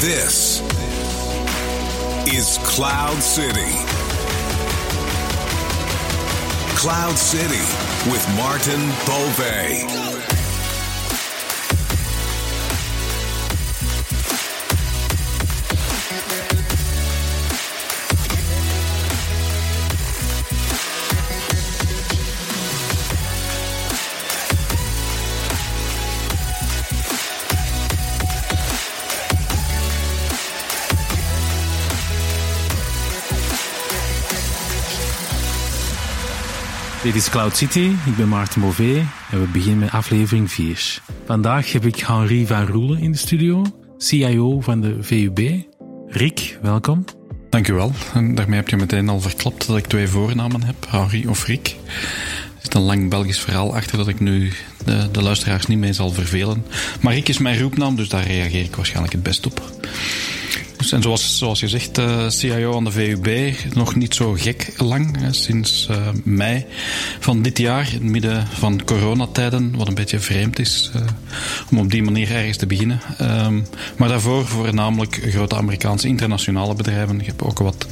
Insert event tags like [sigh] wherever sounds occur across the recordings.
This is Cloud City. Cloud City with Martin Bove. Dit is Cloud City, ik ben Maarten Bové en we beginnen met aflevering 4. Vandaag heb ik Henri van Roelen in de studio, CIO van de VUB. Rick, welkom. Dankjewel. En daarmee heb je meteen al verklapt dat ik twee voornamen heb, Henri of Rick. Er zit een lang Belgisch verhaal achter dat ik nu de, de luisteraars niet mee zal vervelen. Maar Rick is mijn roepnaam, dus daar reageer ik waarschijnlijk het best op. En zoals, zoals je zegt, uh, CIO aan de VUB, nog niet zo gek lang. Hè, sinds uh, mei van dit jaar, in het midden van coronatijden, wat een beetje vreemd is uh, om op die manier ergens te beginnen. Um, maar daarvoor voornamelijk grote Amerikaanse internationale bedrijven. Ik heb ook wat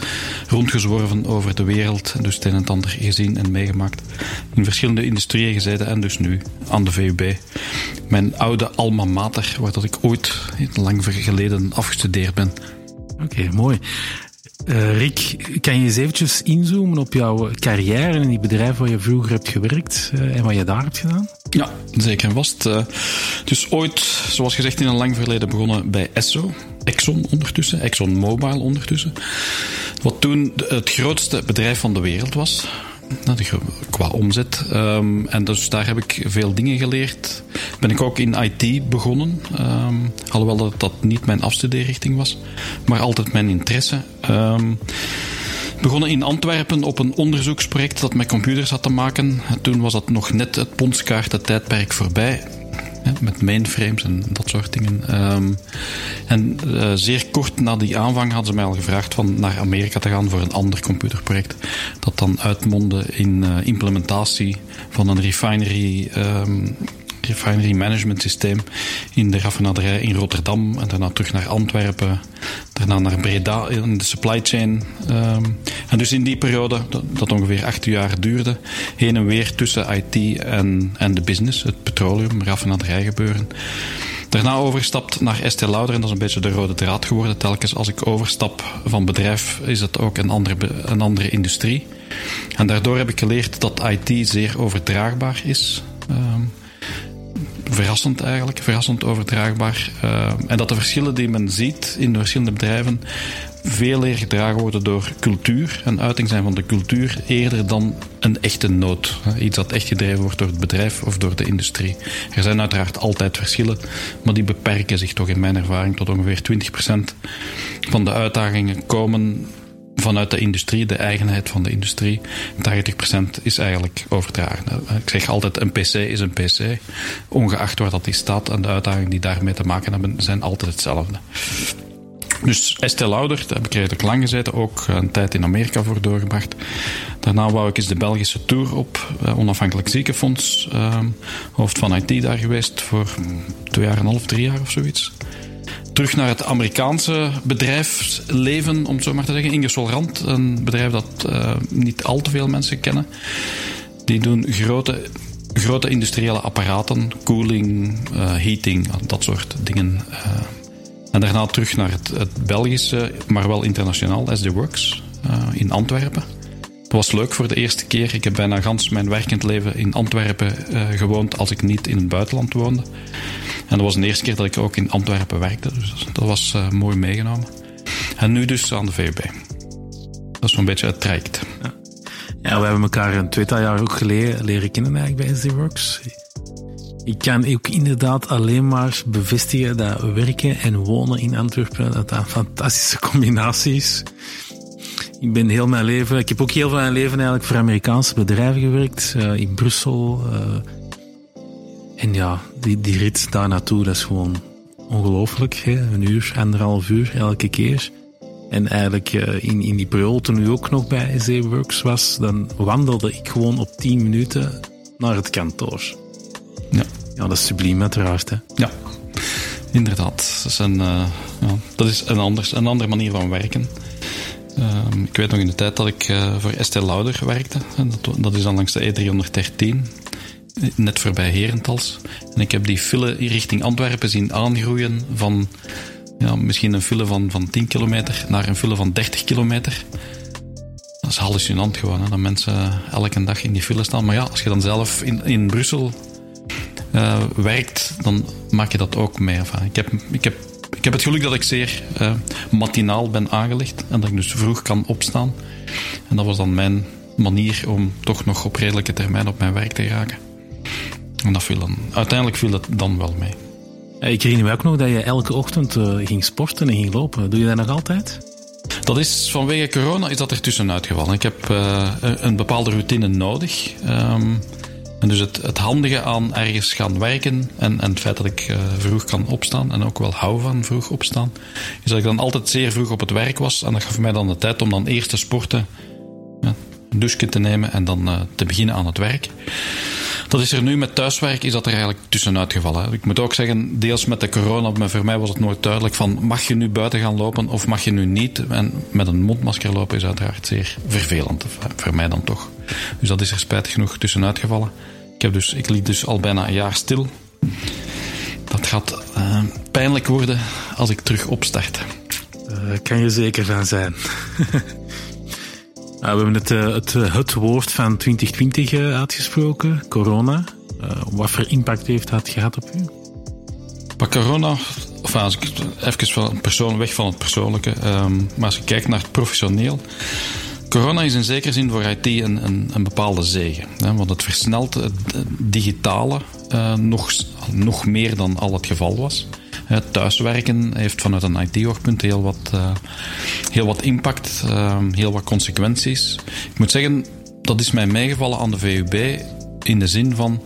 rondgezworven over de wereld, dus het een en ander gezien en meegemaakt. In verschillende industrieën gezeten en dus nu aan de VUB. Mijn oude alma mater, waar dat ik ooit lang geleden afgestudeerd ben. Oké, mooi. Uh, Rick, kan je eens eventjes inzoomen op jouw carrière in die bedrijf waar je vroeger hebt gewerkt uh, en wat je daar hebt gedaan? Ja, zeker en vast. Uh, dus ooit, zoals gezegd, in een lang verleden begonnen bij Esso. Exxon ondertussen, Exxon Mobile ondertussen. Wat toen het grootste bedrijf van de wereld was qua omzet. Um, en dus daar heb ik veel dingen geleerd. Ben ik ook in IT begonnen. Um, alhoewel dat, niet mijn afstudeerrichting was. Maar altijd mijn interesse. Um, begonnen in Antwerpen op een onderzoeksproject dat met computers had te maken. Toen was dat nog net het ponskaarten tijdperk voorbij met mainframes en dat soort dingen. Um, en uh, zeer kort na die aanvang hadden ze mij al gevraagd van naar Amerika te gaan voor een ander computerproject. Dat dan uitmondde in uh, implementatie van een refinery um, refinery management systeem in de raffinaderij in Rotterdam en daarna terug naar Antwerpen, daarna naar Breda in de supply chain. Um, en dus in die periode, dat, dat, ongeveer acht jaar duurde, heen en weer tussen IT en, en de business, het petroleum, raffinaderij gebeuren. Daarna overgestapt naar Estée Lauder en dat is een beetje de rode draad geworden. Telkens als ik overstap van bedrijf is het ook een andere, een andere industrie. En daardoor heb ik geleerd dat IT zeer overdraagbaar is. Um, verrassend eigenlijk, verrassend overdraagbaar. Uh, en dat de verschillen die men ziet in de verschillende bedrijven veel meer gedragen worden door cultuur en uiting zijn van de cultuur eerder dan een echte nood. Iets dat echt gedreven wordt door het bedrijf of door de industrie. Er zijn uiteraard altijd verschillen, maar die beperken zich toch in mijn ervaring tot ongeveer 20% van de uitdagingen komen vanuit de industrie, de eigenheid van de industrie. 80% is eigenlijk overdragen. Ik zeg altijd, een PC is een PC. Ongeacht waar dat die staat en de uitdagingen die daarmee te maken hebben, zijn altijd hetzelfde. Dus Estelle Lauder, daar heb ik redelijk lang gezeten, ook een tijd in Amerika voor doorgebracht. Daarna wou ik eens de Belgische tour op, eh, onafhankelijk ziekenfonds, uh, hoofd van IT daar geweest voor twee jaar en een half, drie jaar of zoiets terug naar het Amerikaanse bedrijfsleven, om het zo maar te zeggen. Ingersoll Rand, een bedrijf dat uh, niet al te veel mensen kennen. Die doen grote, grote industriële apparaten, koeling, uh, heating, dat soort dingen. Uh, en daarna terug naar het, het Belgische, maar wel internationaal, SD Works in Antwerpen. Het was leuk voor de eerste keer. Ik heb bijna gans mijn werkend leven in Antwerpen gewoond als ik niet in het buitenland woonde. En dat was de eerste keer dat ik ook in Antwerpen werkte. Dus dat was uh, mooi meegenomen. En nu dus aan de VUB. Dat is zo'n beetje het traject. Ja. ja. we hebben elkaar een tweetal jaar ook geleden leren kennen eigenlijk bij SDWorks. Ik kan ook inderdaad alleen maar bevestigen dat werken en wonen in Antwerpen dat een fantastische combinatie is. Ik ben heel mijn leven, ik heb ook heel veel mijn leven eigenlijk voor Amerikaanse bedrijven gewerkt, uh, in Brussel, uh, en ja, die, die rit daar naartoe, dat is gewoon ongelooflijk. Hè? Een uur, anderhalf uur elke keer. En eigenlijk uh, in, in die periode, toen u ook nog bij SE-Works was, dan wandelde ik gewoon op 10 minuten naar het kantoor. Ja. Ja, dat is subliem uiteraard. Hè? Ja. Inderdaad. Dat is een, uh, ja, dat is een, anders, een andere manier van werken. Uh, ik weet nog in de tijd dat ik uh, voor Estée Lauder werkte. Dat, dat, is dan langs de E313, net voorbij Herentals. En ik heb die file richting Antwerpen zien aangroeien van ja, misschien een file van, van 10 kilometer naar een file van 30 kilometer. Dat is hallucinant gewoon, hè, dat mensen elke dag in die file staan. Maar ja, als je dan zelf in, in Brussel uh, werkt, dan maak je dat ook mee. Enfin, ik, heb, ik, heb, ik heb het geluk dat ik zeer uh, matinaal ben aangelegd en dat ik dus vroeg kan opstaan. En dat was dan mijn manier om toch nog op redelijke termijn op mijn werk te geraken. En dat viel dan, uiteindelijk viel dat dan wel mee. Ik herinner me ook nog dat je elke ochtend uh, ging sporten en ging lopen. Doe je dat nog altijd? Dat is vanwege corona is dat er tussenuit gevallen. Ik heb uh, een bepaalde routine nodig. Um, en dus het, het handige aan ergens gaan werken en, en het feit dat ik uh, vroeg kan opstaan en ook wel hou van vroeg opstaan, is dat ik dan altijd zeer vroeg op het werk was. En dat gaf mij dan de tijd om dan eerst te sporten, ja, een douche te nemen en dan te beginnen aan het werk. Dat is er nu met thuiswerk, is dat er eigenlijk tussenuit gevallen. Ik moet ook zeggen, deels met de corona, maar voor mij was het nooit duidelijk van mag je nu buiten gaan lopen of mag je nu niet. En met een mondmasker lopen is uiteraard zeer vervelend, voor mij dan toch. Dus dat is er spijtig genoeg tussenuit gevallen. Ik, heb dus, ik liep dus al bijna een jaar stil. Dat gaat uh, pijnlijk worden als ik terug opstart. Uh, kan je zeker van zijn. [laughs] We hebben het, uh, het, het, woord van 2020 uh, uitgesproken, corona. wat voor impact heeft dat gehad op u? Maar corona, of als ik even van persoon, weg van het persoonlijke, um, maar als je kijkt naar het professioneel. Corona is in zekere zin voor IT een, een, een bepaalde zegen. Hè, want het versnelt het digitale nog, nog meer dan al het geval was. Thuiswerken heeft vanuit een IT-oogpunt heel, wat, uh, heel wat impact, uh, heel wat consequenties. Ik moet zeggen, dat is mij meegevallen aan de VUB in de zin van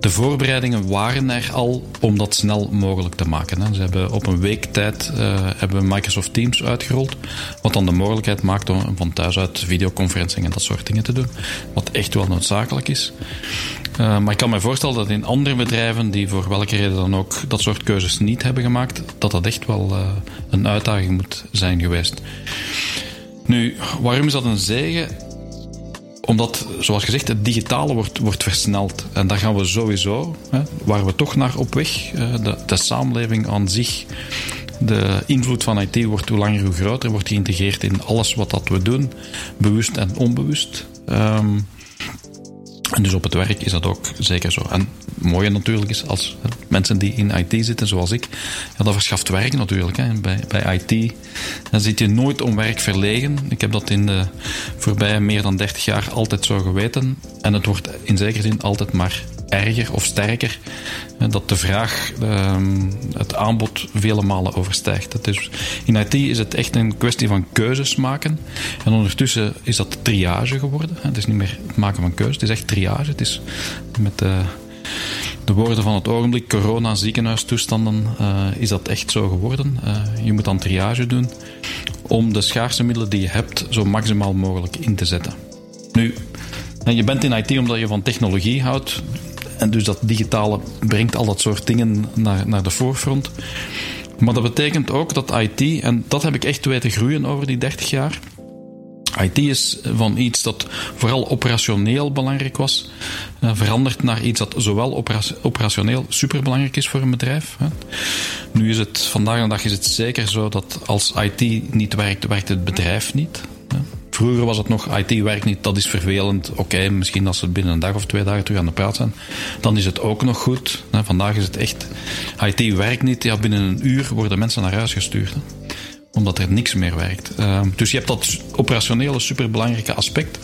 de voorbereidingen waren er al om dat snel mogelijk te maken. Ze hebben op een week tijd uh, hebben Microsoft Teams uitgerold, wat dan de mogelijkheid maakt om van thuis uit videoconferencing en dat soort dingen te doen, wat echt wel noodzakelijk is. Uh, maar ik kan me voorstellen dat in andere bedrijven die voor welke reden dan ook dat soort keuzes niet hebben gemaakt, dat dat echt wel uh, een uitdaging moet zijn geweest. Nu, waarom is dat een zegen? Omdat, zoals gezegd, het digitale wordt, wordt versneld. En daar gaan we sowieso, hè, waar we toch naar op weg. De, de samenleving aan zich, de invloed van IT wordt hoe langer hoe groter, wordt geïntegreerd in alles wat dat we doen, bewust en onbewust. Um, en dus op het werk is dat ook zeker zo. En het mooie natuurlijk is als mensen die in IT zitten, zoals ik, ja, dat verschaft werk natuurlijk. Hè. Bij, bij IT dan zit je nooit om werk verlegen. Ik heb dat in de voorbije meer dan 30 jaar altijd zo geweten. En het wordt in zekere zin altijd maar erger of sterker. Dat de vraag ehm, het aanbod vele malen overstijgt. in IT is het echt een kwestie van keuzes maken. En ondertussen is dat triage geworden. Het is niet meer het maken van keuzes, het is echt triage. Het is met de, de woorden van het ogenblik, corona, ziekenhuistoestanden, uh, is dat echt zo geworden. Uh, je moet dan triage doen om de schaarse middelen die je hebt zo maximaal mogelijk in te zetten. Nu, je bent in IT omdat je van technologie houdt. En dus dat digitale brengt al dat soort dingen naar, naar de voorgrond. Maar dat betekent ook dat IT, en dat heb ik echt weten groeien over die 30 jaar. IT is van iets dat vooral operationeel belangrijk was, uh, veranderd naar iets dat zowel operationeel superbelangrijk is voor een bedrijf. Nu is het, vandaag de dag is het zeker zo dat als IT niet werkt, werkt het bedrijf niet. Vroeger was het nog, IT werkt niet, dat is vervelend. Oké, misschien als ze binnen een dag of twee dagen terug aan de praat zijn, dan is het ook nog goed. Vandaag is het echt, IT werkt niet, ja, binnen een uur worden mensen naar huis gestuurd. Omdat er niks meer werkt. Ehm, dus je hebt dat operationele, superbelangrijke aspect.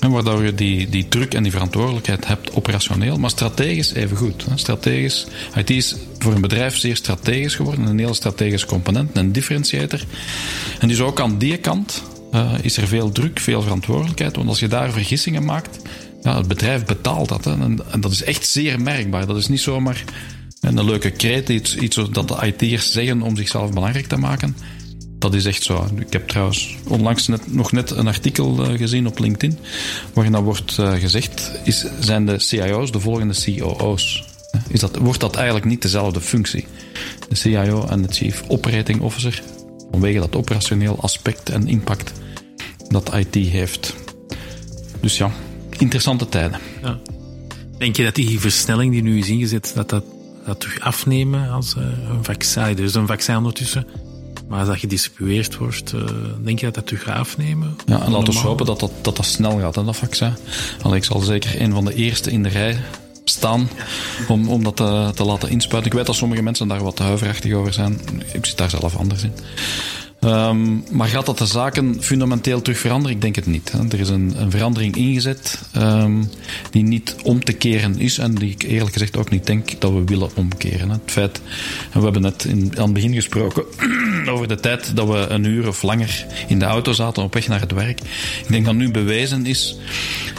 Waardoor je die, die druk en die verantwoordelijkheid hebt operationeel, maar strategisch even goed. Strategisch, IT is voor een bedrijf zeer strategisch geworden, een heel strategisch component, een differentiator. En dus ook aan die kant uh, is er veel druk, veel verantwoordelijkheid. Want als je daar vergissingen maakt, ja, het bedrijf betaalt dat. Hè, en, en, dat is echt zeer merkbaar. Dat is niet zomaar een leuke kreet, iets, iets dat de IT'ers zeggen om zichzelf belangrijk te maken. Dat is echt zo. Ik heb trouwens onlangs nog net een artikel uh, gezien op LinkedIn, waarin dat wordt uh, gezegd, is, zijn de CIO's de volgende COO's. is dat, wordt dat eigenlijk niet dezelfde functie. De CIO en de Chief Operating Officer, vanwege dat operationeel aspect en impact dat IT heeft. Dus ja, interessante tijden. Ja. Denk je dat die versnelling die nu is ingezet, dat dat, dat terug afnemen als uh, een vaccin? Er is een vaccin ondertussen. Maar als dat gedistribueerd wordt, uh, denk je dat dat terug gaat afnemen? Ja, en laten we hopen dat dat, dat dat snel gaat, hè, dat vaccin. Allee, ik zal zeker een van de eerste in de rij staan om, om dat te, te laten inspuiten. Ik weet dat sommige mensen daar wat huiverachtig over zijn. Ik zit daar zelf anders in. Um, maar gaat dat de zaken fundamenteel terug veranderen? Ik denk het niet. Hè. Er is een, een verandering ingezet um, die niet om te keren is en die ik eerlijk gezegd ook niet denk dat we willen omkeren. Het feit, we hebben net in, aan het begin gesproken [clears throat] over de tijd dat we een uur of langer in de auto zaten op weg naar het werk. Ik denk dat nu bewezen is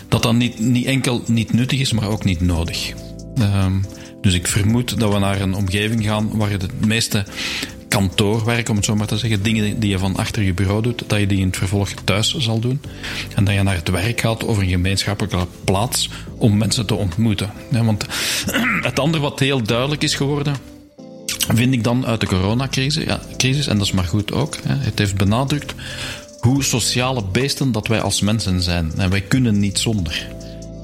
dat dat niet, niet enkel niet nuttig is, maar ook niet nodig. Um, dus ik vermoed dat we naar een omgeving gaan waar het meeste kantoorwerk, om het zo maar te zeggen, dingen die je van achter je bureau doet, dat je die in het vervolg thuis zal doen. En dat je naar het werk gaat of een gemeenschappelijke plaats om mensen te ontmoeten. want [clears throat] het andere wat heel duidelijk is geworden, vind ik dan uit de coronacrisis, ja, crisis, en dat is maar goed ook, het heeft benadrukt hoe sociale beesten dat wij als mensen zijn. En wij kunnen niet zonder.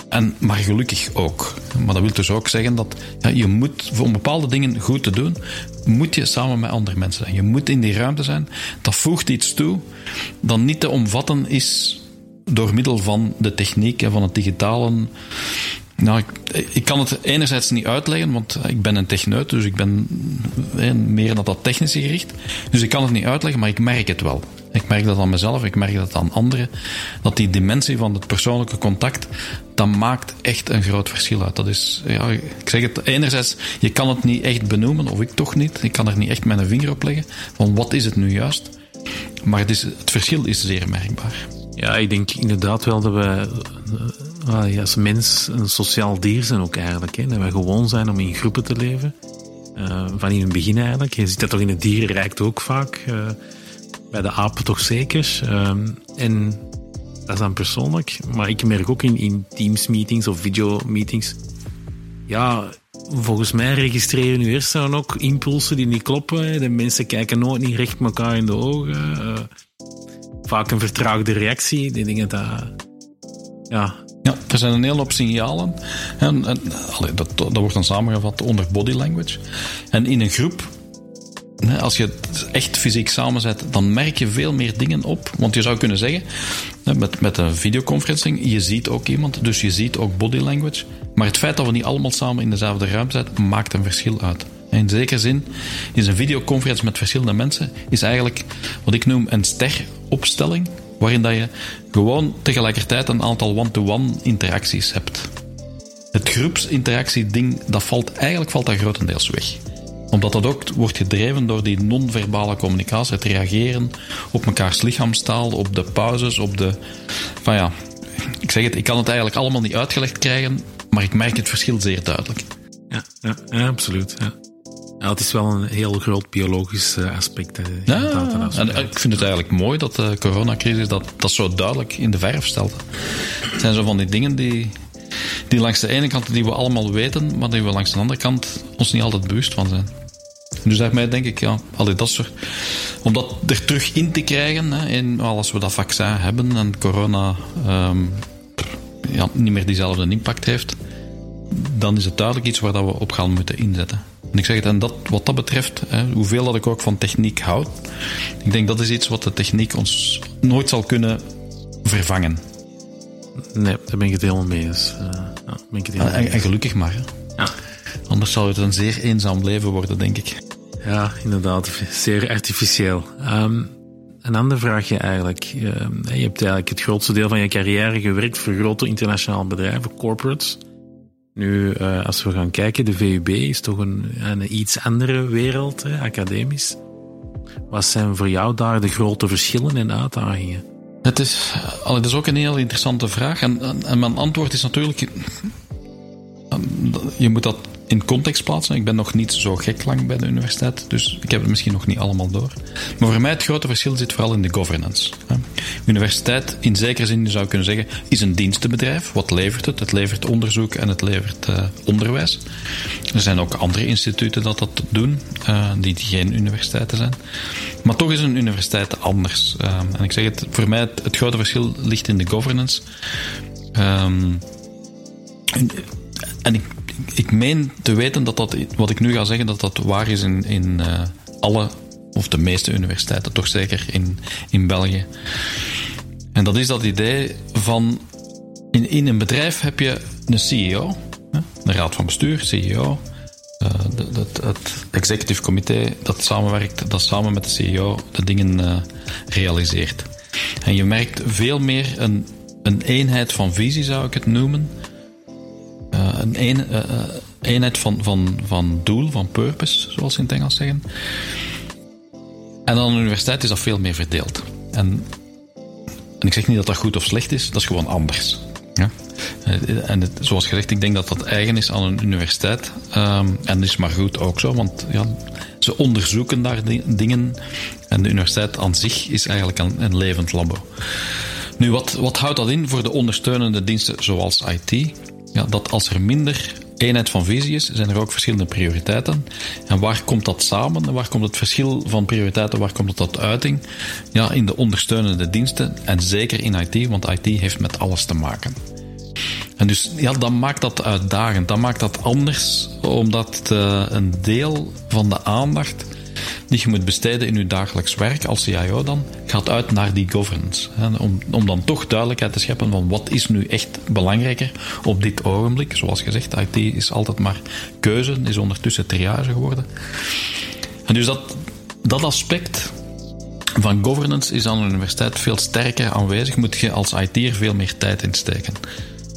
En, maar gelukkig ook. Maar dat wil dus ook zeggen dat ja, je moet, om bepaalde dingen goed te doen, moet je samen met andere mensen zijn. Je moet in die ruimte zijn. Dat voegt iets toe dat niet te omvatten is door middel van de techniek en van het digitale. Nou, ik, ik, kan het enerzijds niet uitleggen, want ik ben een techneut, dus ik ben meer naar dat technische gericht. Dus ik kan het niet uitleggen, maar ik merk het wel. Ik merk dat aan mezelf, ik merk dat aan anderen. Dat die dimensie van het persoonlijke contact, dat maakt echt een groot verschil uit. Dat is, ja, ik zeg het, enerzijds, je kan het niet echt benoemen, of ik toch niet. Ik kan er niet echt mijn vinger op leggen, van wat is het nu juist. Maar het, is, het verschil is zeer merkbaar. Ja, ik denk inderdaad wel dat we uh, als mens een sociaal dier zijn ook eigenlijk. Hè? Dat we gewoon zijn om in groepen te leven. Uh, van in het begin eigenlijk. Je ziet dat toch in het dierenrijk ook vaak. Uh, bij de apen toch zeker. Ehm, en dat is dan persoonlijk. Maar ik merk ook in, in Teams meetings of video meetings. Ja, volgens mij registreren nu eerst dan ook impulsen die niet kloppen. De mensen kijken nooit niet recht elkaar in de ogen. Uh, vaak een vertraagde reactie. Die dingen dat. Ja. Ja, er zijn een hele hoop signalen. En, en dat, dat wordt dan samengevat onder body language. En in een groep als je het echt fysiek samenzet, dan merk je veel meer dingen op. Want je zou kunnen zeggen, met, met een videoconferencing, je ziet ook iemand, dus je ziet ook body language. Maar het feit dat we niet allemaal samen in dezelfde ruimte zitten, maakt een verschil uit. In zekere zin is een videoconferentie met verschillende mensen is eigenlijk wat ik noem een steropstelling, waarin dat je gewoon tegelijkertijd een aantal one-to-one interacties hebt. Het groepsinteractie ding, dat valt, eigenlijk valt dat grotendeels weg omdat dat ook wordt gedreven door die non-verbale communicatie, het reageren op mekaars lichaamstaal, op de pauzes, op de. Van ja, ik zeg het, ik kan het eigenlijk allemaal niet uitgelegd krijgen, maar ik merk het verschil zeer duidelijk. Ja, ja, ja absoluut. Ja. Ja, het is wel een heel groot biologisch eh, aspect. Ja, en ik vind het eigenlijk mooi dat de coronacrisis dat, dat zo duidelijk in de verf stelt. Het zijn zo van die dingen die, die langs de ene kant die we allemaal weten, maar die we langs de andere kant ons niet altijd bewust van zijn. Dus daarmee denk ik, ja, allee, dat soort, om dat er terug in te krijgen, hè, in, als we dat vaccin hebben en corona um, ja, niet meer diezelfde impact heeft, dan is het duidelijk iets waar dat we op gaan moeten inzetten. En ik zeg het, en dat, wat dat betreft, hè, hoeveel dat ik ook van techniek houd, ik denk dat is iets wat de techniek ons nooit zal kunnen vervangen. Nee, daar ben ik het helemaal mee eens. Uh, ja, ben ik het helemaal en, en, gelukkig maar. Hè. Ja. Anders zou het een zeer eenzaam leven worden, denk ik. Ja, inderdaad. Zeer artificieel. Um, een ander vraagje eigenlijk. Uh, je hebt eigenlijk het grootste deel van je carrière gewerkt voor grote internationale bedrijven, corporates. Nu, uh, als we gaan kijken, de VUB is toch een, een iets andere wereld, hè, academisch. Wat zijn voor jou daar de grote verschillen en uitdagingen? Het is, het is ook een heel interessante vraag. En, en mijn antwoord is natuurlijk: je moet dat in context plaatsen. Ik ben nog niet zo gek lang bij de universiteit, dus ik heb het misschien nog niet allemaal door. Maar voor mij het grote verschil zit vooral in de governance. Universiteit, in zekere zin zou kunnen zeggen, is een dienstenbedrijf. Wat levert het? Het levert onderzoek en het levert uh, onderwijs. Er zijn ook andere instituten dat dat doen, uh, die geen universiteiten zijn. Maar toch is een universiteit anders. Uh, en ik zeg het, voor mij het, grote verschil ligt in de governance. Um, en ik, ik meen te weten dat dat, wat ik nu ga zeggen, dat dat waar is in, in uh, alle, of de meeste universiteiten, toch zeker in, in België. En dat is dat idee van, in, in een bedrijf heb je een CEO, een raad van bestuur, CEO, de, de, het executive comité dat samenwerkt, dat samen met de CEO de dingen uh, realiseert. En je merkt veel meer een, een eenheid van visie, zou ik het noemen, een, een uh, eenheid van, van, van doel, van purpose, zoals ze in het Engels zeggen. En aan de universiteit is dat veel meer verdeeld. En, en ik zeg niet dat dat goed of slecht is, dat is gewoon anders. Ja? En zoals gezegd, ik denk dat dat eigen is aan een universiteit. Um, en dat is maar goed ook zo, want ja, ze onderzoeken daar dingen. En de universiteit aan zich is eigenlijk een, een levend labo. Nu, wat, wat houdt dat in voor de ondersteunende diensten zoals IT? Ja, dat als er minder eenheid van visie is, zijn er ook verschillende prioriteiten. En waar komt dat samen? Waar komt het verschil van prioriteiten, waar komt het tot uiting? Ja, in de ondersteunende diensten en zeker in IT, want IT heeft met alles te maken. En dus ja, dan maakt dat uitdagend, dan maakt dat anders, omdat uh, een deel van de aandacht die je moet besteden in je dagelijks werk als CIO dan, gaat uit naar die governance. Om, om dan toch duidelijkheid te scheppen van wat is nu echt belangrijker op dit ogenblik. Zoals gezegd, IT is altijd maar keuze, is ondertussen triage geworden. En dus dat, dat aspect van governance is aan de universiteit veel sterker aanwezig. Moet je als IT'er veel meer tijd insteken.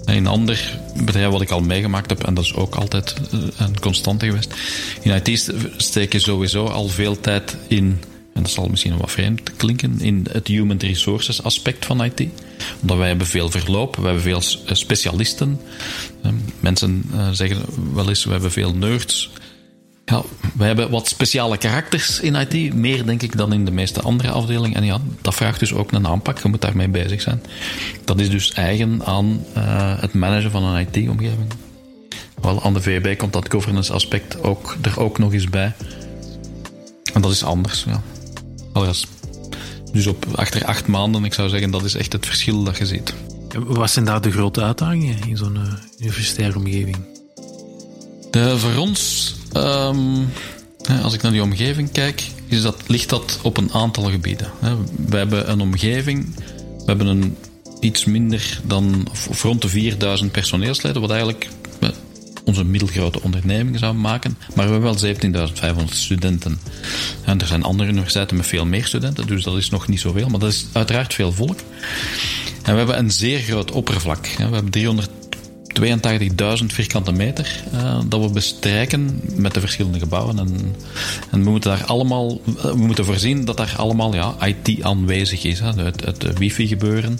In een ander bedrijf wat ik al meegemaakt heb, en dat is ook altijd eh, een constante geweest. In IT steek je sowieso al veel tijd in, en dat zal misschien wat vreemd klinken, in het human resources aspect van IT. Omdat wij hebben veel verloop, we hebben veel eh, specialisten. Mensen eh, zeggen wel eens, we hebben veel nerds. Ja, we hebben wat speciale karakters in IT, meer denk ik dan in de meeste andere afdelingen. En ja, dat vraagt dus ook een aanpak, je moet daarmee bezig zijn. Dat is dus eigen aan uh, het managen van een IT-omgeving. Wel, aan de VB komt dat governance aspect ook, er ook nog eens bij. En dat is anders, ja. Dus op, achter acht maanden, ik zou zeggen, dat is echt het verschil dat je ziet. Wat zijn daar de grote uitdagingen in zo'n uh, universitaire omgeving? De, voor ons Um, als ik naar die omgeving kijk, is dat, ligt dat op een aantal gebieden. We hebben een omgeving, we hebben een iets minder dan rond de 4000 personeelsleden, wat eigenlijk onze middelgrote onderneming zou maken. Maar we hebben wel 17.500 studenten. En er zijn andere universiteiten met veel meer studenten, dus dat is nog niet zoveel, maar dat is uiteraard veel volk. En we hebben een zeer groot oppervlak. We hebben 300 82.000 vierkante meter uh, dat we bestrijken met de verschillende gebouwen. En, we moeten daar allemaal, we moeten voorzien dat daar allemaal ja, IT aanwezig is. Het wifi gebeuren,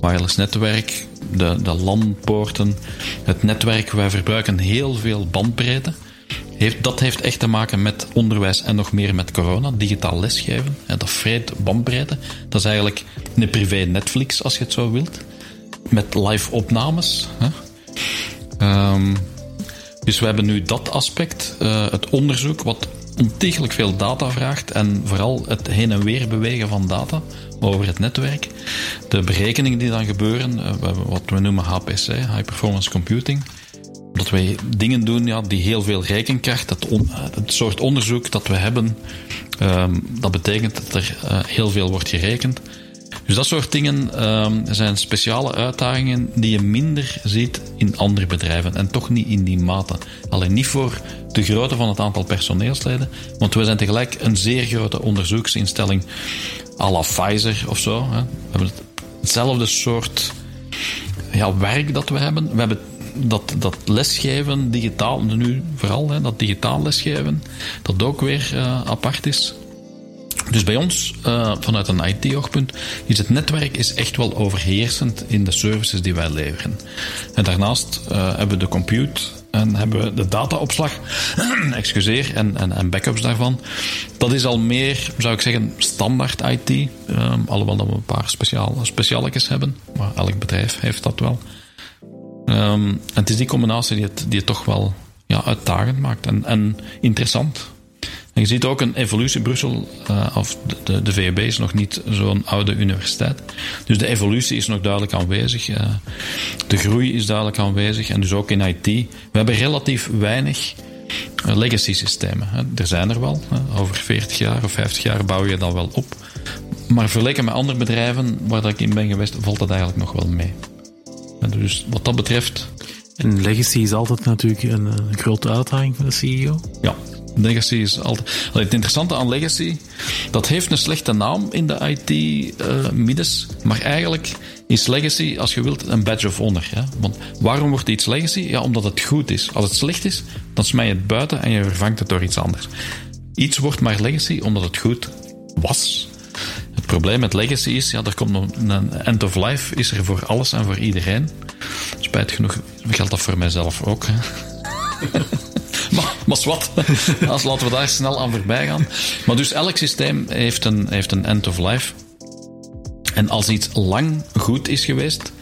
wireless netwerk, de, de LAN-poorten, het netwerk. Wij verbruiken heel veel bandbreedte. Heeft, dat heeft echt te maken met onderwijs en nog meer met corona. Digitaal lesgeven, hè, dat vreet bandbreedte. Dat is eigenlijk een privé Netflix, als je het zo wilt. Met live opnames. Hè. Um, dus we hebben nu dat aspect, uh, het onderzoek, wat ontiegelijk veel data vraagt en vooral het heen en weer bewegen van data over het netwerk. De berekeningen die dan gebeuren, uh, wat we noemen HPC, High Performance Computing. Dat wij dingen doen ja, die heel veel rekenkracht, het, het soort onderzoek dat we hebben, um, dat betekent dat er uh, heel veel wordt gerekend. Dus dat soort dingen um, zijn speciale uitdagingen die je minder ziet in andere bedrijven. En toch niet in die mate. Alleen niet voor de grootte van het aantal personeelsleden. Want we zijn tegelijk een zeer grote onderzoeksinstelling à la Pfizer of zo. Hè. We hebben hetzelfde soort ja, werk dat we hebben. We hebben dat, dat lesgeven, digitaal, nu vooral, hè, dat digitaal lesgeven, dat ook weer uh, apart is. Dus bij ons, uh, vanuit een IT-oogpunt, is het netwerk is echt wel overheersend in de services die wij leveren. En daarnaast uh, hebben we de compute En hebben we de dataopslag, [clears throat] excuseer, en, en, backups daarvan. Dat is al meer, zou ik zeggen, standaard IT. Um, alhoewel dat we een paar speciaal, hebben. Maar elk bedrijf heeft dat wel. Um, en het is die combinatie die het, die toch wel ja, uitdagend maakt en, en interessant. En je ziet ook een evolutie. Brussel, uh, of de, de VUB is nog niet zo'n oude universiteit. Dus de evolutie is nog duidelijk aanwezig. Uh, de groei is duidelijk aanwezig. En dus ook in IT. We hebben relatief weinig uh, legacy systemen. Er zijn er wel. Hè. Over 40 jaar of 50 jaar bouw je dat wel op. Maar vergeleken met andere bedrijven waar ik in ben geweest, valt dat eigenlijk nog wel mee. Dus wat dat betreft. En legacy is altijd natuurlijk een, een grote uitdaging voor de CEO. Ja, Legacy is altijd. Het interessante aan Legacy, dat heeft een slechte naam in de IT-middes. Uh, maar eigenlijk is Legacy, als je wilt, een badge of honor. Want waarom wordt iets Legacy? Ja, omdat het goed is. Als het slecht is, dan smij je het buiten en je vervangt het door iets anders. Iets wordt maar Legacy omdat het goed was. Het probleem met Legacy is, ja, er komt een, een end of life, is er voor alles en voor iedereen. Spijt genoeg geldt dat voor mijzelf ook. [laughs] [laughs] maar, maar wat, [laughs] als laten we daar snel aan voorbij gaan. Maar dus elk systeem heeft een, heeft een end of life. En als iets lang goed is geweest,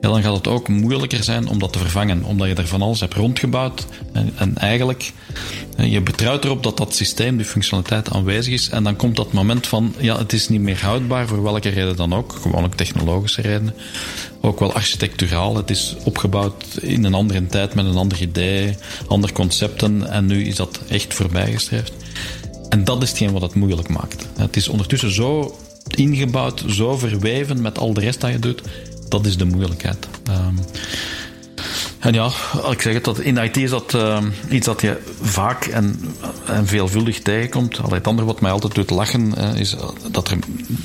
ja, dan gaat het ook moeilijker zijn om dat te vervangen. Omdat je er van alles hebt rondgebouwd. En, en eigenlijk, je betrouwt erop dat dat systeem, die functionaliteit aanwezig is. En dan komt dat moment van, ja, het is niet meer houdbaar, voor welke reden dan ook. Gewoon ook technologische redenen. Ook wel architecturaal. Het is opgebouwd in een andere tijd met een ander idee, andere concepten. En nu is dat echt voorbijgestreefd. En dat is hetgeen wat het moeilijk maakt. Het is ondertussen zo ingebouwd, zo verweven met al de rest dat je doet dat is de moeilijkheid. Um, en ja, ik zeg het, dat in IT is dat uh, iets dat je vaak en, en veelvuldig tegenkomt. Allee, het andere wat mij altijd doet lachen, uh, is dat er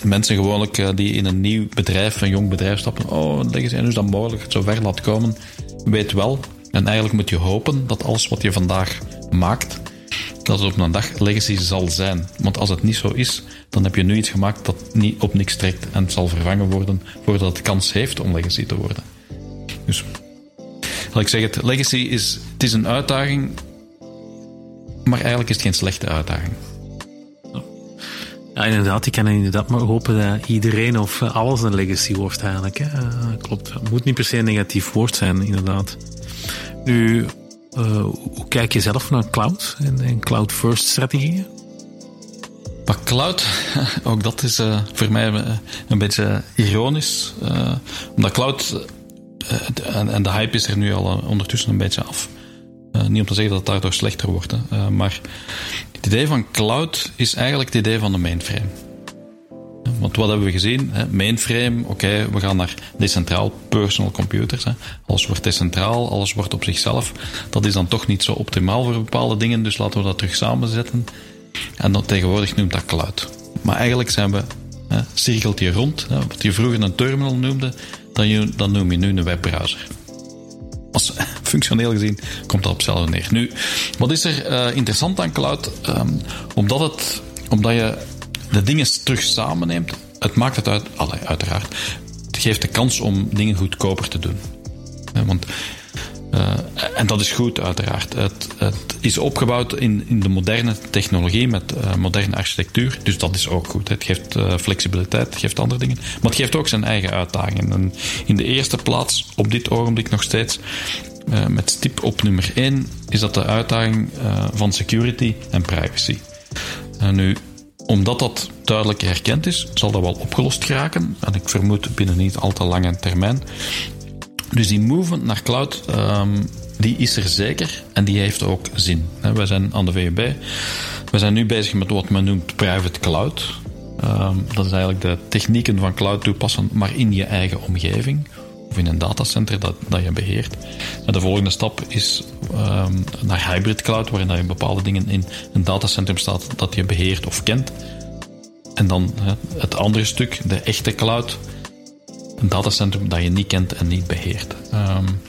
mensen gewoonlijk uh, die in een nieuw bedrijf, een jong bedrijf stappen, oh, leggen ze, en is dat mogelijk, het zo ver laat komen. Weet wel, en eigenlijk moet je hopen dat alles wat je vandaag maakt, dat het op een dag legacy zal zijn. Want als het niet zo is, dan heb je nu iets gemaakt dat niet op niks trekt en het zal vervangen worden voordat het kans heeft om legacy te worden. Dus, laat ik zeg het, legacy is, het is een uitdaging, maar eigenlijk is het geen slechte uitdaging. Ja, inderdaad. Ik kan inderdaad maar hopen dat iedereen of alles een legacy wordt eigenlijk. Hè. klopt. Het moet niet per se een negatief woord zijn, inderdaad. Nu, uh, hoe kijk je zelf naar cloud en, en cloud-first strategieën? Maar cloud, [laughs] ook dat is uh, voor mij uh, een beetje ironisch. omdat cloud, en, en, de hype is er nu al ondertussen een beetje af. niet om te zeggen dat het daardoor slechter wordt. Hè. maar het idee van cloud is eigenlijk het idee van de mainframe. Want wat hebben we gezien? Mainframe, oké, we gaan naar decentraal personal computers. Hè. Alles wordt decentraal, alles wordt op zichzelf. Dat is dan toch niet zo optimaal voor bepaalde dingen, dus laten we dat terug samenzetten. En tegenwoordig noemt dat cloud. Maar eigenlijk zijn we, hè, cirkelt je rond. Hè, wat je vroeger een terminal noemde, dan, noem je nu een webbrowser. Als, [laughs] functioneel gezien komt dat op hetzelfde neer. Nu, wat is er uh, interessant aan cloud? Um, omdat, het, omdat je de dingen terug samenneemt, het maakt het uit, allee, uiteraard, het geeft de kans om dingen goedkoper te doen. Want, uh, en dat is goed, uiteraard. Het, het is opgebouwd in, in de moderne technologie met uh, moderne architectuur, dus dat is ook goed. Het geeft uh, flexibiliteit, het geeft andere dingen, maar het geeft ook zijn eigen uitdagingen. En in de eerste plaats, op dit ogenblik nog steeds, met stip op nummer 1, is dat de uitdaging van security en privacy. nu, omdat dat duidelijk herkend is, zal dat wel opgelost geraken. En ik vermoed binnen niet al te lange termijn. Dus die movement naar cloud, um, die is er zeker en die heeft ook zin. Wij zijn aan de VUB. We zijn nu bezig met wat men noemt private cloud. Um, dat is eigenlijk de technieken van cloud toepassen, maar in je eigen omgeving. Of in een datacenter dat, dat je beheert. De volgende stap is um, naar hybrid cloud, waarin je bepaalde dingen in een datacentrum staat dat je beheert of kent. En dan het andere stuk, de echte cloud, een datacentrum dat je niet kent en niet beheert. Um,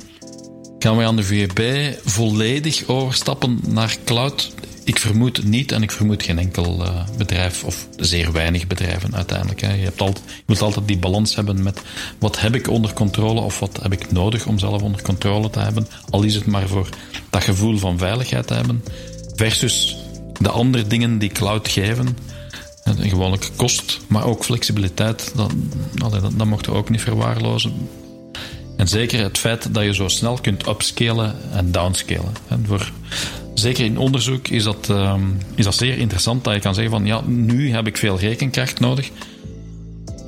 gaan we aan de VUB volledig overstappen naar cloud? ik vermoed niet en ik vermoed geen enkel uh, bedrijf of zeer weinig bedrijven uiteindelijk. Hè. Je, hebt altijd, je moet altijd die balans hebben met wat heb ik onder controle of wat heb ik nodig om zelf onder controle te hebben. Al is het maar voor dat gevoel van veiligheid te hebben. Versus de andere dingen die cloud geven. Gewoonlijk kost, maar ook flexibiliteit. Dat, dat, mochten we ook niet verwaarlozen. En zeker het feit dat je zo snel kunt upscalen en downscalen. En voor, zeker in onderzoek is dat, um, is dat zeer interessant dat je kan zeggen van ja, nu heb ik veel rekenkracht nodig,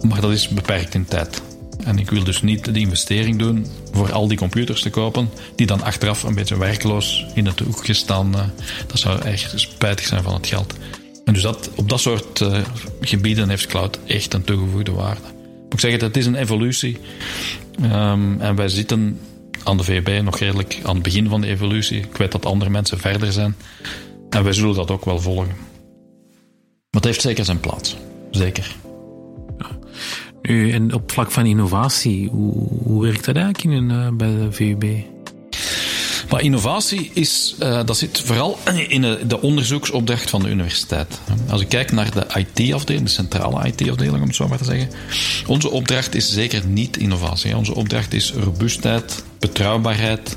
maar dat is beperkt in tijd. En ik wil dus niet de investering doen voor al die computers te kopen, die dan achteraf een beetje werkloos in het hoekje staan. Uh, dat zou echt spijtig zijn van het geld. En dus dat, op dat soort uh, gebieden heeft cloud echt een toegevoegde waarde. Ik zeg het, is een evolutie. Um, en wij zitten aan de VB nog redelijk aan het begin van de evolutie. Ik weet dat andere mensen verder zijn. En wij zullen dat ook wel volgen. Maar het heeft zeker zijn plaats. Zeker. Nu, en op vlak van innovatie, hoe, hoe werkt dat eigenlijk in, uh, bij de VUB? Maar innovatie is, uh, dat zit vooral in de onderzoeksopdracht van de universiteit. Als ik kijk naar de IT-afdeling, de centrale IT-afdeling om het zo maar te zeggen, onze opdracht is zeker niet innovatie. Onze opdracht is robuustheid, betrouwbaarheid,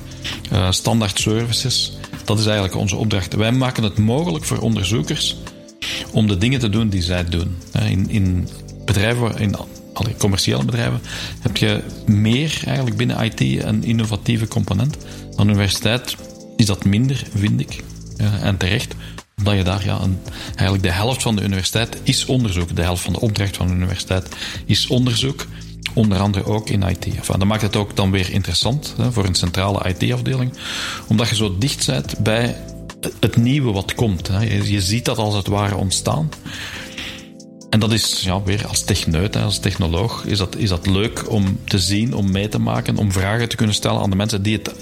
uh, standaard services. Dat is eigenlijk onze opdracht. Wij maken het mogelijk voor onderzoekers om de dingen te doen die zij doen. In, in bedrijven, in commerciële bedrijven, heb je meer eigenlijk binnen IT een innovatieve component. Aan de universiteit is dat minder, vind ik. en terecht. Omdat je daar ja, een, eigenlijk de helft van de universiteit is onderzoek. De helft van de opdracht van de universiteit is onderzoek. Onder andere ook in IT. Enfin, dat maakt het ook dan weer interessant hè, voor een centrale IT-afdeling. Omdat je zo dicht bent bij het nieuwe wat komt. Hè. Je, ziet dat als het ware ontstaan. En dat is ja, weer als techneut, als technoloog, is dat, is dat leuk om te zien, om mee te maken, om vragen te kunnen stellen aan de mensen die het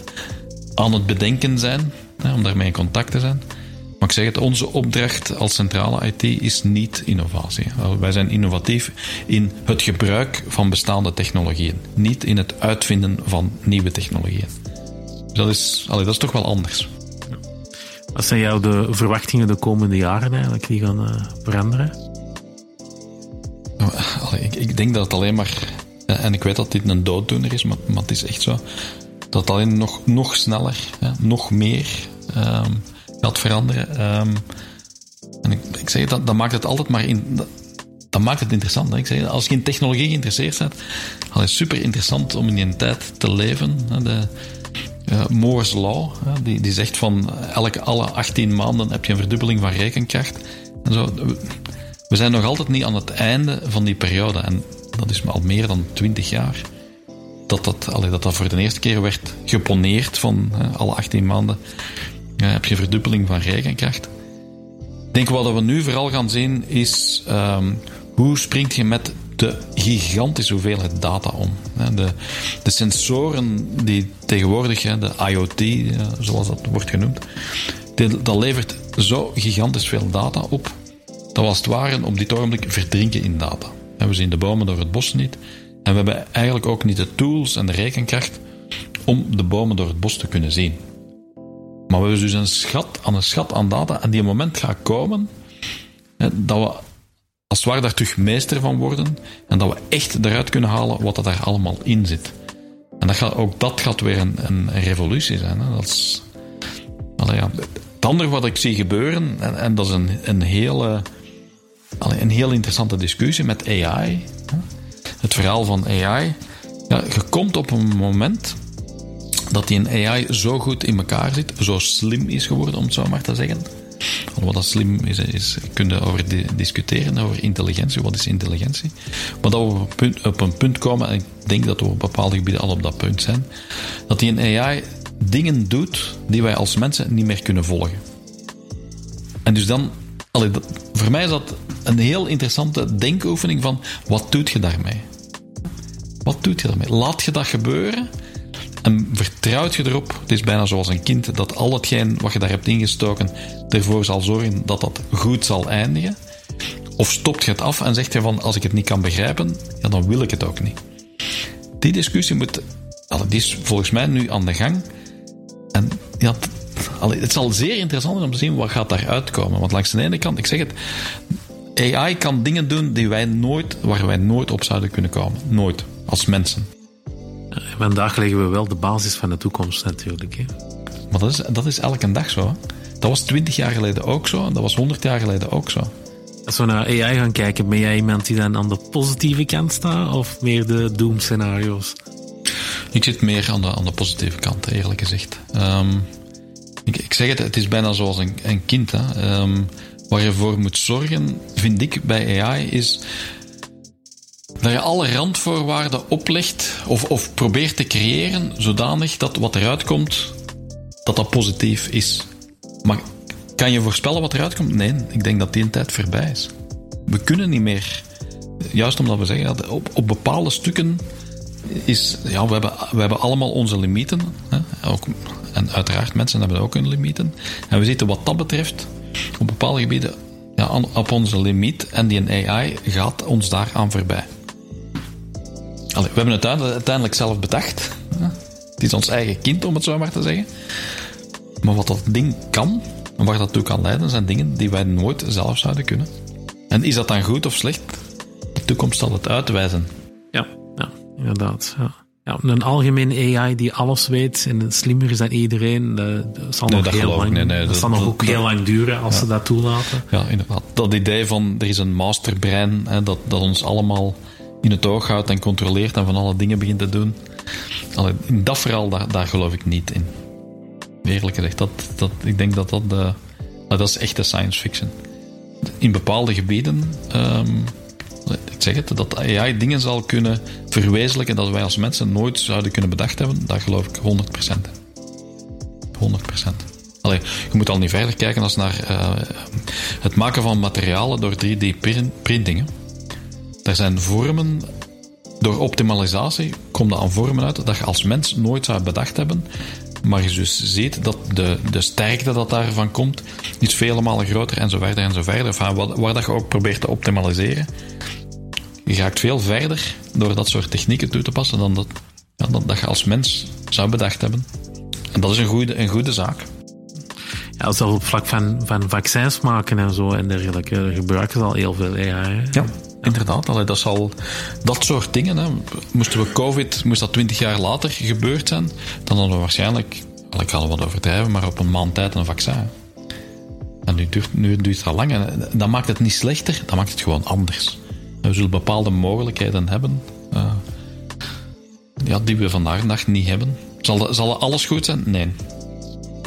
aan het bedenken zijn, hè, om daarmee in contact te zijn. Maar ik zeg het, onze opdracht als centrale IT is niet innovatie. Wij zijn innovatief in het gebruik van bestaande technologieën, niet in het uitvinden van nieuwe technologieën. Dat is, allee, dat is toch wel anders. Wat zijn jouw de verwachtingen de komende jaren eigenlijk die gaan uh, veranderen? ik, ik, denk dat het alleen maar, en ik weet dat dit een dooddoener is, maar, maar het is echt zo, dat alleen nog, nog sneller, nog meer um, gaat veranderen. Um, en ik, ik zeg dat, dat maakt het altijd maar in. Dat, maakt het interessant. Hè? Ik zeg, als je in technologie geïnteresseerd bent, dan is het super interessant om in die tijd te leven. De, uh, Moore's Law, die, die zegt van elke alle 18 maanden heb je een verdubbeling van rekenkracht. En zo, we zijn nog altijd niet aan het einde van die periode. En dat is al meer dan 20 jaar. Dat dat, allee, dat, dat voor de eerste keer werd geponeerd van alle 18 maanden. Ja, heb je verdubbeling van rekenkracht. Ik denk wat we nu vooral gaan zien is um, hoe springt je met de gigantische hoeveelheid data om. De, de sensoren die tegenwoordig, de IoT, zoals dat wordt genoemd, dat levert zo gigantisch veel data op dat was het ware op dit ogenblik verdrinken in data. We zien de bomen door het bos niet. En we hebben eigenlijk ook niet de tools en de rekenkracht om de bomen door het bos te kunnen zien. Maar we hebben dus een schat aan een schat aan data. En die moment gaat komen dat we als het ware daar terug meester van worden. En dat we echt eruit kunnen halen wat er daar allemaal in zit. En dat gaat, ook dat gaat weer een, een revolutie zijn. Hè. Dat is, ja. Het andere wat ik zie gebeuren, en, en dat is een, een hele een heel interessante discussie met AI. Het verhaal van AI. Ja, je komt op een moment dat die een AI zo goed in elkaar zit, zo slim is geworden, om het zo maar te zeggen. Wat dat slim is, is kunnen over discussiëren, over intelligentie. Wat is intelligentie? Maar dat we op een, punt, komen, en ik denk dat we op bepaalde gebieden al op dat punt zijn, dat die een AI dingen doet die wij als mensen niet meer kunnen volgen. En dus dan voor mij is dat een heel interessante denkoefening van wat doet je daarmee? Wat doet je daarmee? Laat je dat gebeuren en vertrouwt je erop, het is bijna zoals een kind, dat al hetgeen wat je daar hebt ingestoken ervoor zal zorgen dat dat goed zal eindigen? Of stopt je het af en zegt je van als ik het niet kan begrijpen, ja, dan wil ik het ook niet. Die discussie moet, die is volgens mij nu aan de gang. En ja, het zal zeer interessant zijn om te zien wat gaat daar uitkomen. Want langs de ene kant, ik zeg het, AI kan dingen doen die wij nooit, waar wij nooit op zouden kunnen komen. Nooit. Als mensen. En vandaag leggen we wel de basis van de toekomst natuurlijk. Hè? Maar dat is, dat is elke dag zo. Hè. Dat was 20 jaar geleden ook zo. En dat was 100 jaar geleden ook zo. Als we naar AI gaan kijken, ben jij iemand die dan aan de positieve kant staat of meer de doemscenario's? Ik zit meer aan de, aan de positieve kant, eerlijk gezegd. Ehm, ik, ik, zeg het, het is bijna zoals een, een kind. Hè. Um, waar je voor moet zorgen, vind ik bij AI, is dat je alle randvoorwaarden oplegt of, of probeert te creëren zodanig dat wat eruit komt, dat dat positief is. Maar kan je voorspellen wat eruit komt? Nee, ik denk dat die tijd voorbij is. We kunnen niet meer, juist omdat we zeggen, dat op, op bepaalde stukken is, ja, we hebben, we hebben allemaal onze limieten. Hè? Ook, en uiteraard, mensen hebben ook hun limieten. En we zitten wat dat betreft op bepaalde gebieden ja, op onze limiet. En die AI gaat ons daaraan voorbij. Allee, we hebben het uiteindelijk zelf bedacht. Het is ons eigen kind, om het zo maar te zeggen. Maar wat dat ding kan, en waar dat toe kan leiden, zijn dingen die wij nooit zelf zouden kunnen. En is dat dan goed of slecht? De toekomst zal het uitwijzen. Ja, ja inderdaad. Ja. Ja, een algemeen AI die alles weet en slimmer is dan iedereen, dat zal nog, heel, lang, nee, nee, dat, zal nog ook heel lang duren als ze dat toelaten. Ja, inderdaad. Dat idee van er is een masterbrein hè, dat, dat ons allemaal in het oog houdt en controleert en van alle dingen begint te doen. Allee, dat verhaal, daar, daar geloof ik niet in. Eerlijk gezegd, dat, dat, ik denk dat dat, de, dat is echte science fiction. In bepaalde gebieden, um, ik zeg het, dat AI dingen zal kunnen verwezenlijken dat wij als mensen nooit zouden kunnen bedacht hebben, daar geloof ik 100%. 100%. Allee, je moet al niet verder kijken als naar uh, het maken van materialen door 3D-printingen. Er zijn vormen, door optimalisatie komt dat aan vormen uit dat je als mens nooit zou bedacht hebben. Maar je dus ziet dat de, de sterkte dat daarvan komt, is vele malen groter en zo verder en zo verder. Enfin, waar, waar dat je ook probeert te optimaliseren. Je gaat veel verder door dat soort technieken toe te passen dan dat, ja, dat, dat je als mens zou bedacht hebben. En dat is een goede, een goede zaak. Ja, zelfs op vlak van, van vaccins maken en zo en dergelijke gebruiken ze al heel veel AI. Ja, inderdaad. Allee, dat, zal, dat soort dingen. Hè. Moesten we COVID, moest dat twintig jaar later gebeurd zijn, dan hadden we waarschijnlijk, ik ga wat overdrijven, maar op een maand tijd een vaccin. En nu duurt, nu duurt het al lang. En dat maakt het niet slechter, dat maakt het gewoon anders. We zullen bepaalde mogelijkheden hebben uh, ja, die we vandaag de niet hebben. Zal, zal alles goed zijn? Nee.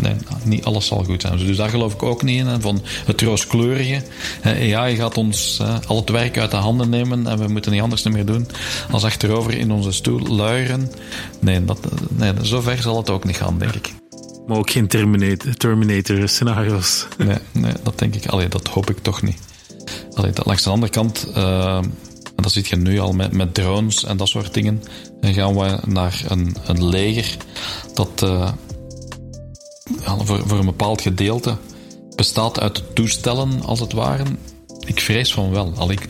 Nee, niet alles zal goed zijn. Dus daar geloof ik ook niet in. Van het rooskleurige. AI gaat ons al het werk uit de handen nemen en we moeten niet anders meer doen als achterover in onze stoel luieren. Nee, dat, nee zo ver zal het ook niet gaan, denk ik. Maar ook geen Terminator, Terminator scenario's. Nee, nee, dat denk ik. Allee, dat hoop ik toch niet. Allee, dat, langs de andere kant, uh, en dat zit je nu al met, met drones en dat soort dingen, dan gaan we naar een, een leger dat uh, ja, voor, voor een bepaald gedeelte bestaat uit toestellen, als het ware. Ik vrees van wel. Al ik,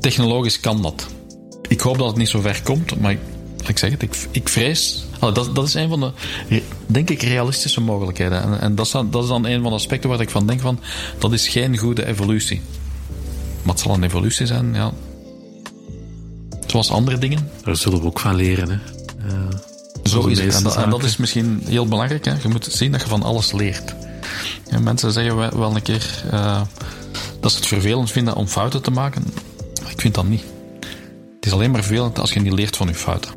technologisch kan dat. Ik hoop dat het niet zo ver komt, maar ik, zeg het, ik, ik vrees. dat, dat is een van de, denk ik, realistische mogelijkheden. En, en dat, is dan, dat is dan een van de aspecten waar ik van denk van, dat is geen goede evolutie. Maar het zal een evolutie zijn, ja. Zoals andere dingen. Daar zullen we ook van leren, hè. Zo is het. En dat, en dat, is misschien heel belangrijk. Hè. Je moet zien dat je van alles leert. Ja, mensen zeggen wel een keer uh, dat ze het vervelend vinden om fouten te maken. Ik vind dat niet. Het is alleen maar vervelend als je niet leert van je fouten.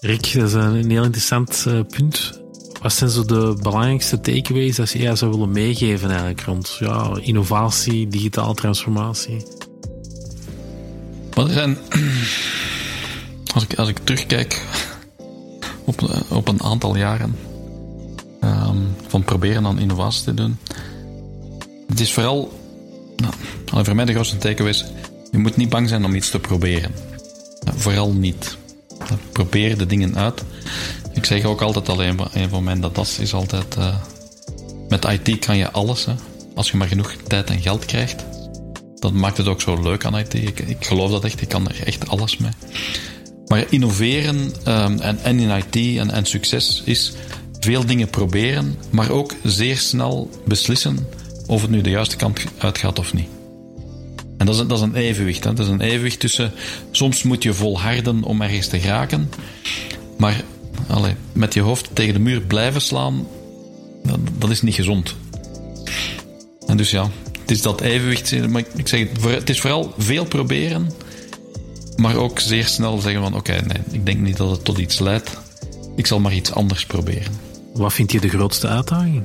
Rick, dat is een heel interessant uh, punt. Wat zijn zo de belangrijkste takeaways dat je zou willen meegeven eigenlijk rond ja, innovatie, digitale transformatie? Maar er zijn, [clears throat] als ik, als ik terugkijk op, op een aantal jaren um, van proberen aan innovatie te doen, het is vooral, nou, voor mij de grootste takeaways, je moet niet bang zijn om iets te proberen. Vooral niet. Probeer de dingen uit. Ik zeg ook altijd alleen, een van mijn dat is altijd, uh, met IT kan je alles. Hè. Als je maar genoeg tijd en geld krijgt. Dat maakt het ook zo leuk aan IT. Ik, ik geloof dat echt, ik kan er echt alles mee. Maar innoveren um, en, en in IT en, en succes is veel dingen proberen, maar ook zeer snel beslissen of het nu de juiste kant uitgaat of niet. En dat is, dat is een evenwicht. Hè. Dat is een evenwicht tussen. Soms moet je volharden om ergens te geraken. Maar allez, met je hoofd tegen de muur blijven slaan, dat, dat is niet gezond. En dus ja, het is dat evenwicht. Maar ik zeg het, het is vooral veel proberen. Maar ook zeer snel zeggen van oké, nee, ik denk niet dat het tot iets leidt. Ik zal maar iets anders proberen. Wat vind je de grootste uitdaging?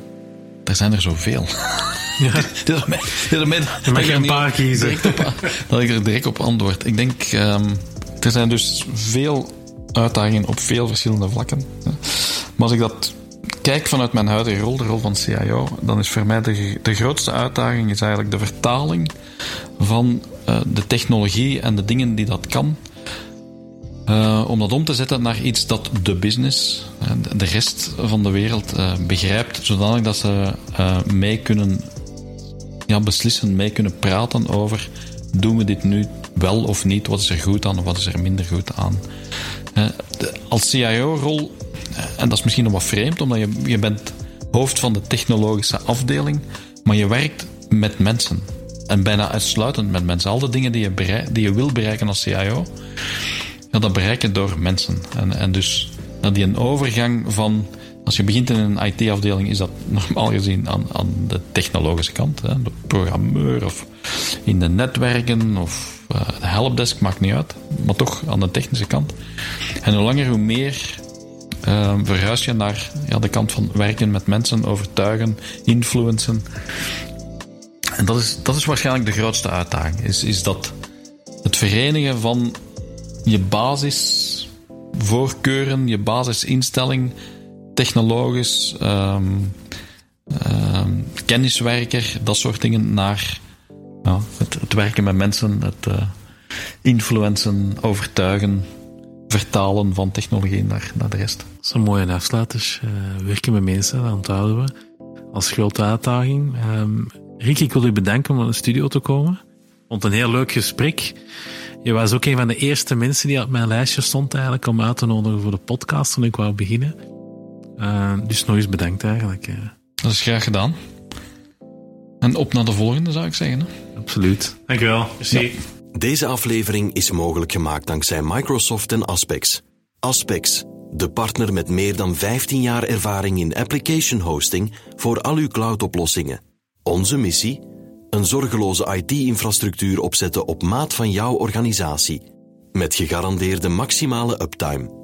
Er zijn er zoveel. Ja. [laughs] dit is mij, je mag een paar kiezen. Op, dat ik er direct op antwoord. Ik denk, um, er zijn dus veel uitdagingen op veel verschillende vlakken. Maar als ik dat kijk vanuit mijn huidige rol, de rol van CIO, dan is voor mij de, de grootste uitdaging is eigenlijk de vertaling van uh, de technologie en de dingen die dat kan. Uh, om dat om te zetten naar iets dat de business, de rest van de wereld, begrijpt, zodanig dat ze mee kunnen ja, beslissen, mee kunnen praten over doen we dit nu wel of niet, wat is er goed aan of wat is er minder goed aan. als CIO-rol, en dat is misschien nog wat vreemd, omdat je, je bent hoofd van de technologische afdeling, maar je werkt met mensen. En bijna uitsluitend met mensen. Al de dingen die je, bereik, die je wil bereiken als CIO, ja, dat bereik je door mensen. En, en dus dat die een overgang van als je begint in een IT-afdeling, is dat [laughs] normaal gezien aan, aan de technologische kant. Hè? De programmeur of in de netwerken of uh, de helpdesk, maakt niet uit. Maar toch aan de technische kant. En hoe langer, hoe meer uh, verhuis je naar ja, de kant van werken met mensen, overtuigen, influencen. En dat is, dat is waarschijnlijk de grootste uitdaging. Is, is dat het verenigen van je basisvoorkeuren, je basisinstelling technologisch, um, um, kenniswerker, dat soort dingen, naar ja, het, werken met mensen, het uh, influencen, overtuigen, vertalen van technologie naar, naar de rest. Dat is een mooie afsluiter. Uh, werken met mensen, dat onthouden we. Als grote uitdaging. Um, Rick, ik wil u bedanken om naar de studio te komen. Vond een heel leuk gesprek. Je was ook een van de eerste mensen die op mijn lijstje stond eigenlijk om uit te nodigen voor de podcast toen ik wou beginnen. Uh, dus nog eens bedankt eigenlijk. Dat is graag gedaan. En op naar de volgende zou ik zeggen. Hè? Absoluut. Dankjewel. Ja. Deze aflevering is mogelijk gemaakt dankzij Microsoft en Aspex. Aspex, de partner met meer dan 15 jaar ervaring in application hosting voor al uw cloudoplossingen. Onze missie? Een zorgeloze IT-infrastructuur opzetten op maat van jouw organisatie. Met gegarandeerde maximale uptime.